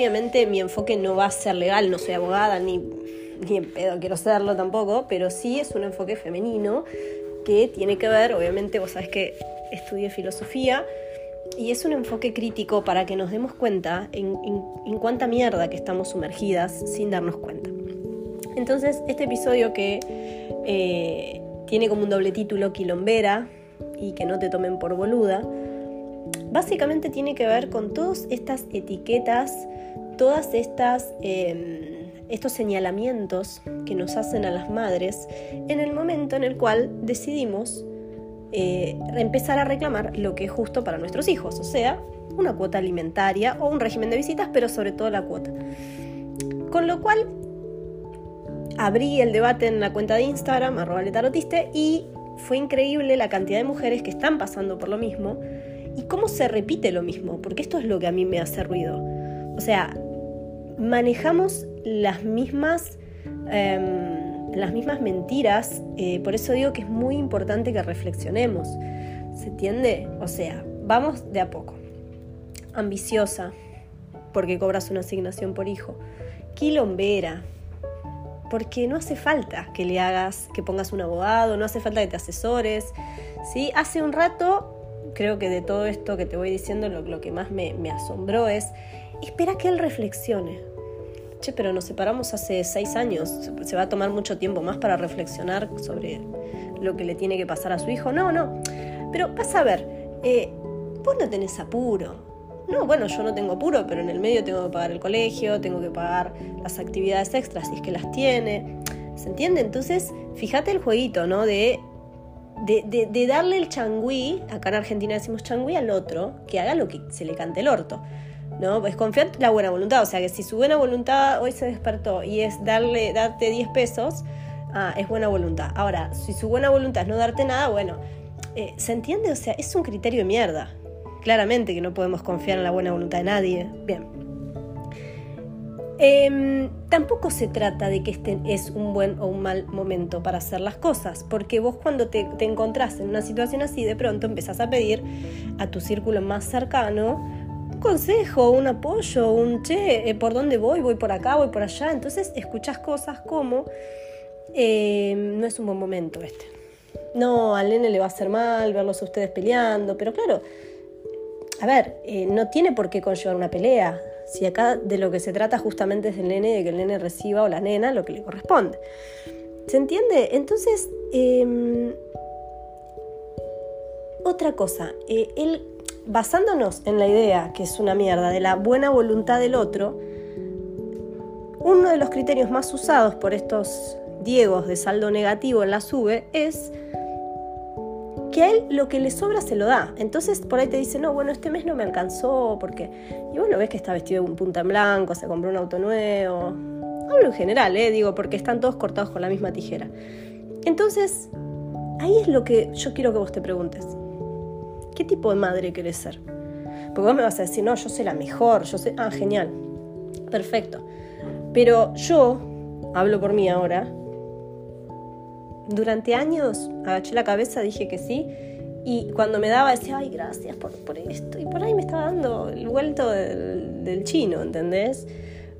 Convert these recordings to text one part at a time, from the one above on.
obviamente mi enfoque no va a ser legal, no soy abogada ni, ni en pedo quiero serlo tampoco, pero sí es un enfoque femenino que tiene que ver, obviamente vos sabés que estudié filosofía y es un enfoque crítico para que nos demos cuenta en, cuánta mierda que estamos sumergidas sin darnos cuenta. Entonces, este episodio que eh, tiene como un doble título, Quilombera, y que no te tomen por boluda, básicamente tiene que ver con todas estas etiquetas, todas estas... Em, estos señalamientos que nos hacen a las madres en el momento en el cual decidimos eh, empezar a reclamar lo que es justo para nuestros hijos, o sea, una cuota alimentaria o un régimen de visitas, pero sobre todo la cuota. Con lo cual, abrí el debate en la cuenta de Instagram, arroba letarotiste, y fue increíble la cantidad de mujeres que están pasando por lo mismo y cómo se repite lo mismo, porque esto es lo que a mí me hace ruido. O sea, manejamos las mismas, em, las mismas mentiras, eh, por eso digo que es muy importante que reflexionemos. ¿Se entiende? O sea, vamos de a poco. Ambiciosa, porque cobras una asignación por hijo. Quilombera, porque no hace falta que le hagas, que pongas un abogado, no hace falta que te asesores. ¿sí? Hace un rato, creo que de todo esto que te voy diciendo, lo, que más me, me asombró es, espera que él reflexione che, pero nos separamos hace seis años, se va a tomar mucho tiempo más para reflexionar sobre lo que le tiene que pasar a su hijo. No, no, pero vas a ver, eh, vos no tenés apuro. No, bueno, yo no tengo apuro, pero en el medio tengo que pagar el colegio, tengo que pagar las actividades extras si es que las tiene. ¿Se entiende? Entonces, fíjate el jueguito, ¿no? De de, de, darle el changüí, acá en Argentina decimos changüí al otro, que haga lo que se le cante el orto. ¿No? Pues confiar la buena voluntad, o sea que si su buena voluntad hoy se despertó y es darle, darte 10 pesos, ah, es buena voluntad. Ahora, si su buena voluntad es no darte nada, bueno, eh, ¿se entiende? O sea, es un criterio de mierda. Claramente que no podemos confiar en la buena voluntad de nadie. Bien. Em, tampoco se trata de que este es un buen o un mal momento para hacer las cosas, porque vos cuando te, te encontrás en una situación así, de pronto empezás a pedir a tu círculo más cercano consejo, un apoyo, un che, eh, ¿por dónde voy? Voy por acá, voy por allá. Entonces escuchas cosas como, eh, no es un buen momento este. No, al nene le va a hacer mal verlos a ustedes peleando, pero claro, a ver, eh, no tiene por qué conllevar una pelea. Si acá de lo que se trata justamente es del nene, de que el nene reciba o la nena lo que le corresponde. ¿Se entiende? Entonces, em, otra cosa, él basándonos en la idea, que es una mierda, de la buena voluntad del otro, uno de los criterios más usados por estos diegos de saldo negativo en la sube es que a él lo que le sobra se lo da. Entonces por ahí te dice, no, bueno, este mes no me alcanzó, porque... Y vos lo ves que está vestido de un punta en blanco, se compró un auto nuevo. Hablo en general, ¿eh? digo, porque están todos cortados con la misma tijera. Entonces, ahí es lo que yo quiero que vos te preguntes. ¿Qué tipo de madre querés ser? Porque vos me vas a decir, no, yo sé la mejor, yo sé, ah, genial, perfecto. Pero yo, hablo por mí ahora, durante años agaché la cabeza, dije que sí, y cuando me daba decía, ay, gracias por, esto, y por ahí me estaba dando el vuelto del, chino, ¿entendés?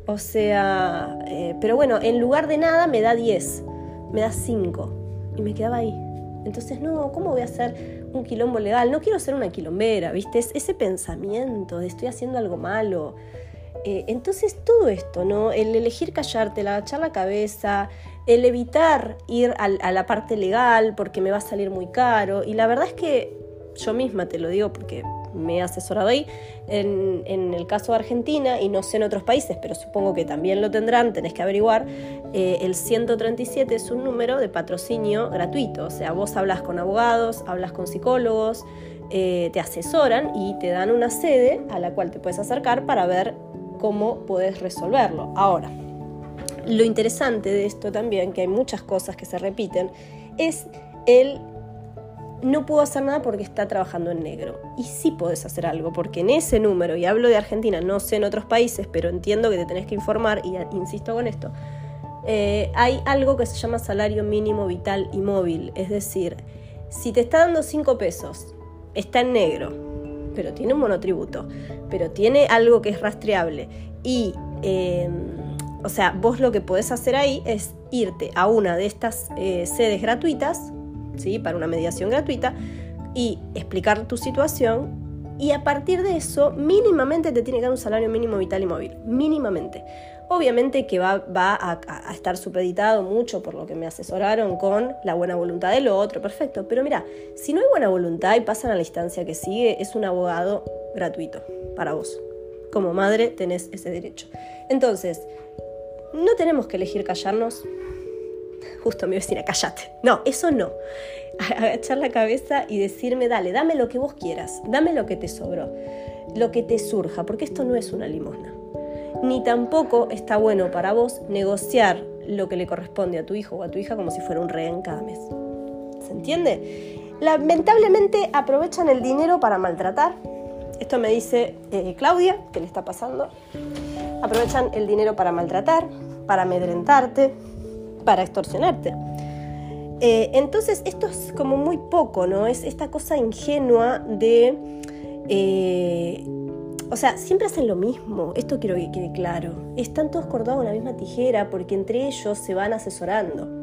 O sea, eh, pero bueno, en lugar de nada me da 10, me da 5, y me quedaba ahí. Entonces, no, ¿cómo voy a hacer un quilombo legal? No quiero ser una quilombera, ¿viste? Es ese pensamiento de estoy haciendo algo malo. Eh, entonces, todo esto, ¿no? El elegir callarte, el agachar la cabeza, el evitar ir a la parte legal porque me va a salir muy caro. Y la verdad es que yo misma te lo digo porque me he asesorado ahí. En, el caso de Argentina, y no sé en otros países, pero supongo que también lo tendrán, tenés que averiguar, eh, el 137 es un número de patrocinio gratuito. O sea, vos hablas con abogados, hablas con psicólogos, eh, te asesoran y te dan una sede a la cual te puedes acercar para ver cómo puedes resolverlo. Ahora, lo interesante de esto también, que hay muchas cosas que se repiten, es el no puedo hacer nada porque está trabajando en negro. Y sí puedes hacer algo, porque en ese número, y hablo de Argentina, no sé en otros países, pero entiendo que te tenés que informar, y insisto con esto, eh, hay algo que se llama salario mínimo vital y móvil. Es decir, si te está dando 5 pesos, está en negro, pero tiene un monotributo, pero tiene algo que es rastreable y, em, o sea, vos lo que podés hacer ahí es irte a una de estas eh, sedes gratuitas, ¿sí? Para una mediación gratuita y explicar tu situación y a partir de eso mínimamente te tiene que dar un salario mínimo vital y móvil, mínimamente. Obviamente que va, a, estar supeditado mucho por lo que me asesoraron con la buena voluntad del otro, perfecto. Pero mira, si no hay buena voluntad y pasan a la instancia que sigue, es un abogado gratuito para vos. Como madre tenés ese derecho. Entonces, no tenemos que elegir callarnos. Justo mi vecina, callate. No, eso no. Agachar la cabeza y decirme, dale, dame lo que vos quieras, dame lo que te sobró, lo que te surja, porque esto no es una limosna ni tampoco está bueno para vos negociar lo que le corresponde a tu hijo o a tu hija como si fuera un rehén cada mes. ¿Se entiende? Lamentablemente aprovechan el dinero para maltratar. Esto me dice eh, Claudia, que le está pasando. Aprovechan el dinero para maltratar, para amedrentarte, para extorsionarte. Eh, entonces esto es como muy poco, ¿no? Es esta cosa ingenua de... Eh, o sea, siempre hacen lo mismo, esto quiero que quede claro. Están todos cortados con la misma tijera porque entre ellos se van asesorando.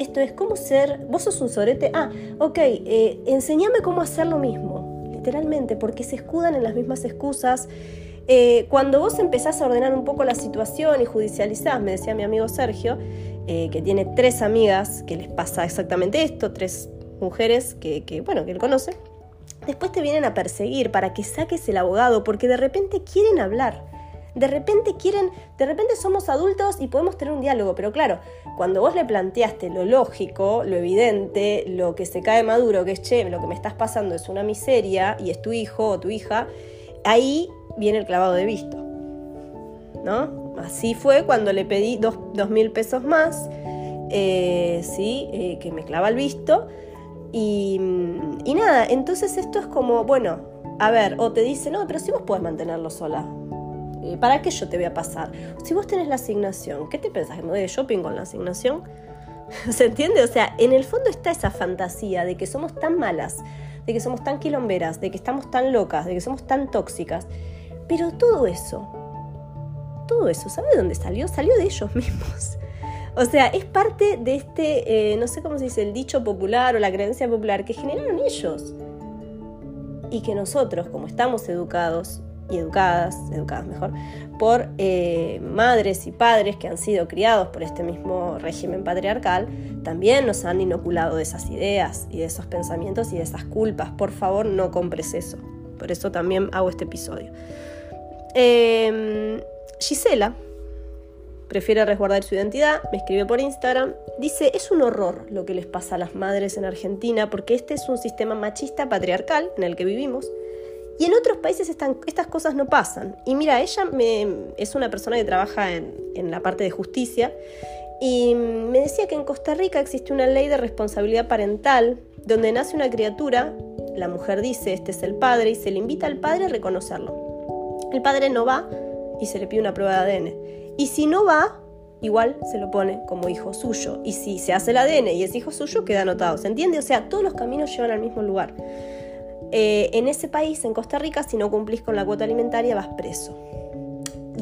Esto es como ser, vos sos un sorete, ah, ok, eh, cómo hacer lo mismo, literalmente, porque se escudan en las mismas excusas. Eh, cuando vos empezás a ordenar un poco la situación y judicializás, me decía mi amigo Sergio, eh, que tiene tres amigas que les pasa exactamente esto, tres mujeres que, bueno, que él conoce, después te vienen a perseguir para que saques el abogado porque de repente quieren hablar. De repente quieren, de repente somos adultos y podemos tener un diálogo, pero claro, cuando vos le planteaste lo lógico, lo evidente, lo que se cae maduro, que es che, lo que me estás pasando es una miseria y es tu hijo o tu hija, ahí viene el clavado de visto. ¿No? Así fue cuando le pedí dos, mil pesos más, eh, ¿sí? Eh, que me clava el visto y, nada, entonces esto es como, bueno, a ver, o te dice, no, pero si vos podés mantenerlo sola, eh, ¿para qué yo te voy a pasar? Si vos tenés la asignación, ¿qué te pensás? ¿Que me voy de shopping con la asignación? ¿Se entiende? O sea, en el fondo está esa fantasía de que somos tan malas, de que somos tan quilomberas, de que estamos tan locas, de que somos tan tóxicas. Pero todo eso, todo eso, ¿sabe de dónde salió? Salió de ellos mismos. O sea, es parte de este, eh, no sé cómo se dice, el dicho popular o la creencia popular que generaron ellos. Y que nosotros, como estamos educados y educadas, educadas mejor, por eh, madres y padres que han sido criados por este mismo régimen patriarcal, también nos han inoculado de esas ideas y de esos pensamientos y de esas culpas. Por favor, no compres eso. Por eso también hago este episodio. Em, Gisela, prefiere resguardar su identidad, me escribe por Instagram, dice, es un horror lo que les pasa a las madres en Argentina porque este es un sistema machista patriarcal en el que vivimos y en otros países estas cosas no pasan. Y mira, ella es una persona que trabaja en, en la parte de justicia y me decía que en Costa Rica existe una ley de responsabilidad parental donde nace una criatura, la mujer dice, este es el padre, y se le invita al padre a reconocerlo. El padre no va y se le pide una prueba de ADN. Y si no va, igual se lo pone como hijo suyo. Y si se hace el ADN y es hijo suyo, queda anotado. ¿Se entiende? O sea, todos los caminos llevan al mismo lugar. Eh, en ese país, en Costa Rica, si no cumplís con la cuota alimentaria, vas preso.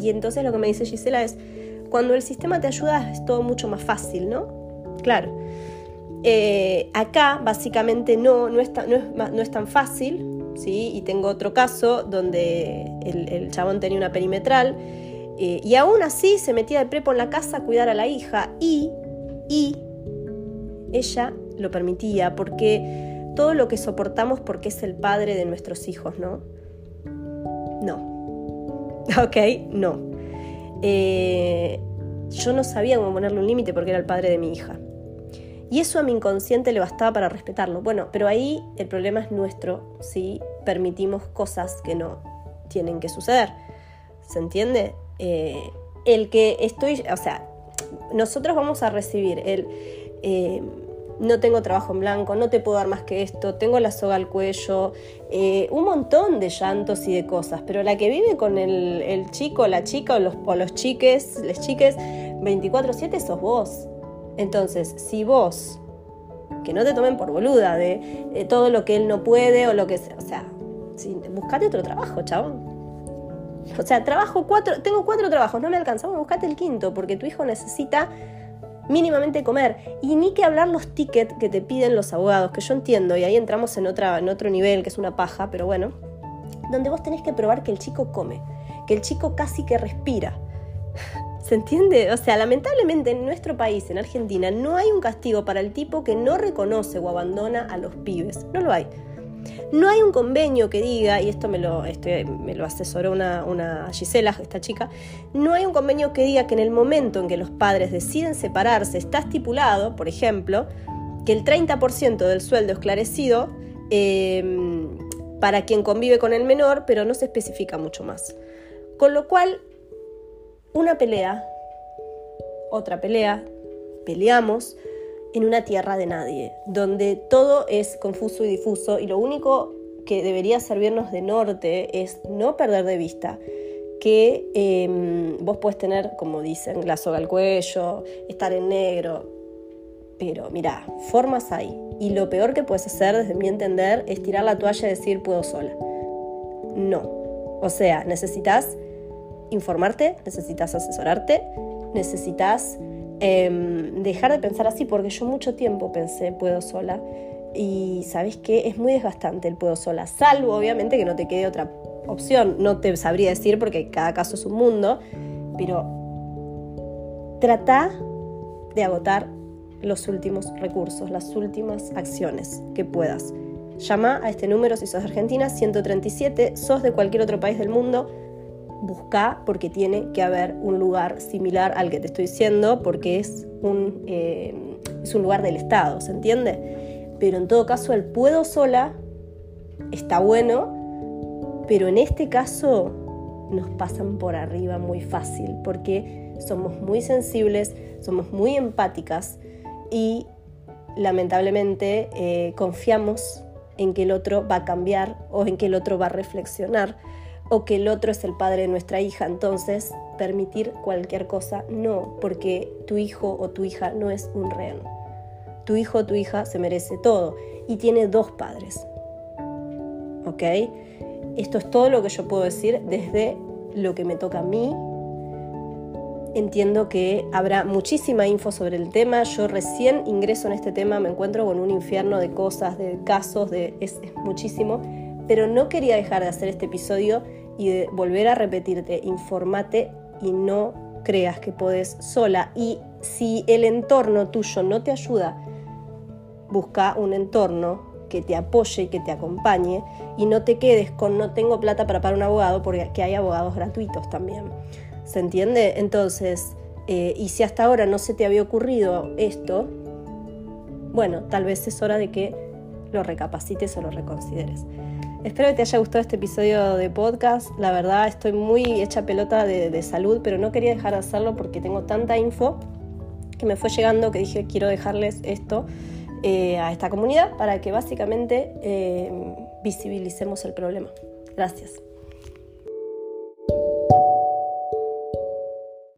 Y entonces lo que me dice Gisela es, cuando el sistema te ayuda es todo mucho más fácil, ¿no? Claro. Eh, acá básicamente no, no, es tan, no, es, tan fácil, ¿sí? Y tengo otro caso donde el, el chabón tenía una perimetral eh, y aún así se metía de prepo en la casa a cuidar a la hija y, y ella lo permitía porque todo lo que soportamos porque es el padre de nuestros hijos, ¿no? No. Ok, no. Eh, yo no sabía cómo ponerle un límite porque era el padre de mi hija. Y eso a mi inconsciente le bastaba para respetarlo. Bueno, pero ahí el problema es nuestro si permitimos cosas que no tienen que suceder. ¿Se entiende? Eh, el que estoy, o sea, nosotros vamos a recibir el... Eh, no tengo trabajo en blanco, no te puedo dar más que esto, tengo la soga al cuello, eh, un montón de llantos y de cosas, pero la que vive con el, chico, la chica o los, o los chiques, les chiques, 24/7 sos vos. Entonces, si vos, que no te tomen por boluda de, todo lo que él no puede o lo que sea, o sea, buscate otro trabajo, chabón. O sea, trabajo cuatro, tengo cuatro trabajos, no me alcanza. Bueno, buscate el quinto, porque tu hijo necesita mínimamente comer. Y ni que hablar los tickets que te piden los abogados, que yo entiendo, y ahí entramos en, otra, en otro nivel, que es una paja, pero bueno, donde vos tenés que probar que el chico come, que el chico casi que respira. ¿Se entiende? O sea, lamentablemente en nuestro país, en Argentina, no hay un castigo para el tipo que no reconoce o abandona a los pibes. No lo hay. No hay un convenio que diga, y esto me lo, este, me lo asesoró una, una Gisela, esta chica, no hay un convenio que diga que en el momento en que los padres deciden separarse está estipulado, por ejemplo, que el 30% del sueldo esclarecido em, para quien convive con el menor, pero no se especifica mucho más. Con lo cual, una pelea, otra pelea, peleamos, en una tierra de nadie, donde todo es confuso y difuso y lo único que debería servirnos de norte es no perder de vista que em, vos puedes tener, como dicen, la soga al cuello, estar en negro, pero mira, formas hay. Y lo peor que puedes hacer, desde mi entender, es tirar la toalla y decir puedo sola. No. O sea, necesitas informarte, necesitas asesorarte, necesitas Em, dejar de pensar así, porque yo mucho tiempo pensé puedo sola y sabes que es muy desgastante el puedo sola, salvo obviamente que no te quede otra opción, no te sabría decir porque cada caso es un mundo, pero trata de agotar los últimos recursos, las últimas acciones que puedas. Llama a este número si sos de Argentina, 137, sos de cualquier otro país del mundo, busca porque tiene que haber un lugar similar al que te estoy diciendo, porque es un, eh, es un lugar del Estado, ¿se entiende? Pero en todo caso el puedo sola está bueno, pero en este caso nos pasan por arriba muy fácil, porque somos muy sensibles, somos muy empáticas y lamentablemente eh, confiamos en que el otro va a cambiar o en que el otro va a reflexionar o que el otro es el padre de nuestra hija, entonces permitir cualquier cosa, no, porque tu hijo o tu hija no es un rehén. Tu hijo o tu hija se merece todo y tiene dos padres. ¿Ok? Esto es todo lo que yo puedo decir desde lo que me toca a mí. Entiendo que habrá muchísima info sobre el tema. Yo recién ingreso en este tema, me encuentro con un infierno de cosas, de casos, de, es, es muchísimo pero no quería dejar de hacer este episodio y de volver a repetirte, informate y no creas que podés sola. Y si el entorno tuyo no te ayuda, busca un entorno que te apoye y que te acompañe y no te quedes con no tengo plata para pagar un abogado porque hay abogados gratuitos también. ¿Se entiende? Entonces, eh, y si hasta ahora no se te había ocurrido esto, bueno, tal vez es hora de que lo recapacites o lo reconsideres. Espero que te haya gustado este episodio de podcast. La verdad estoy muy hecha pelota de, salud, pero no quería dejar de hacerlo porque tengo tanta info que me fue llegando que dije quiero dejarles esto eh, a esta comunidad para que básicamente eh, visibilicemos el problema. Gracias.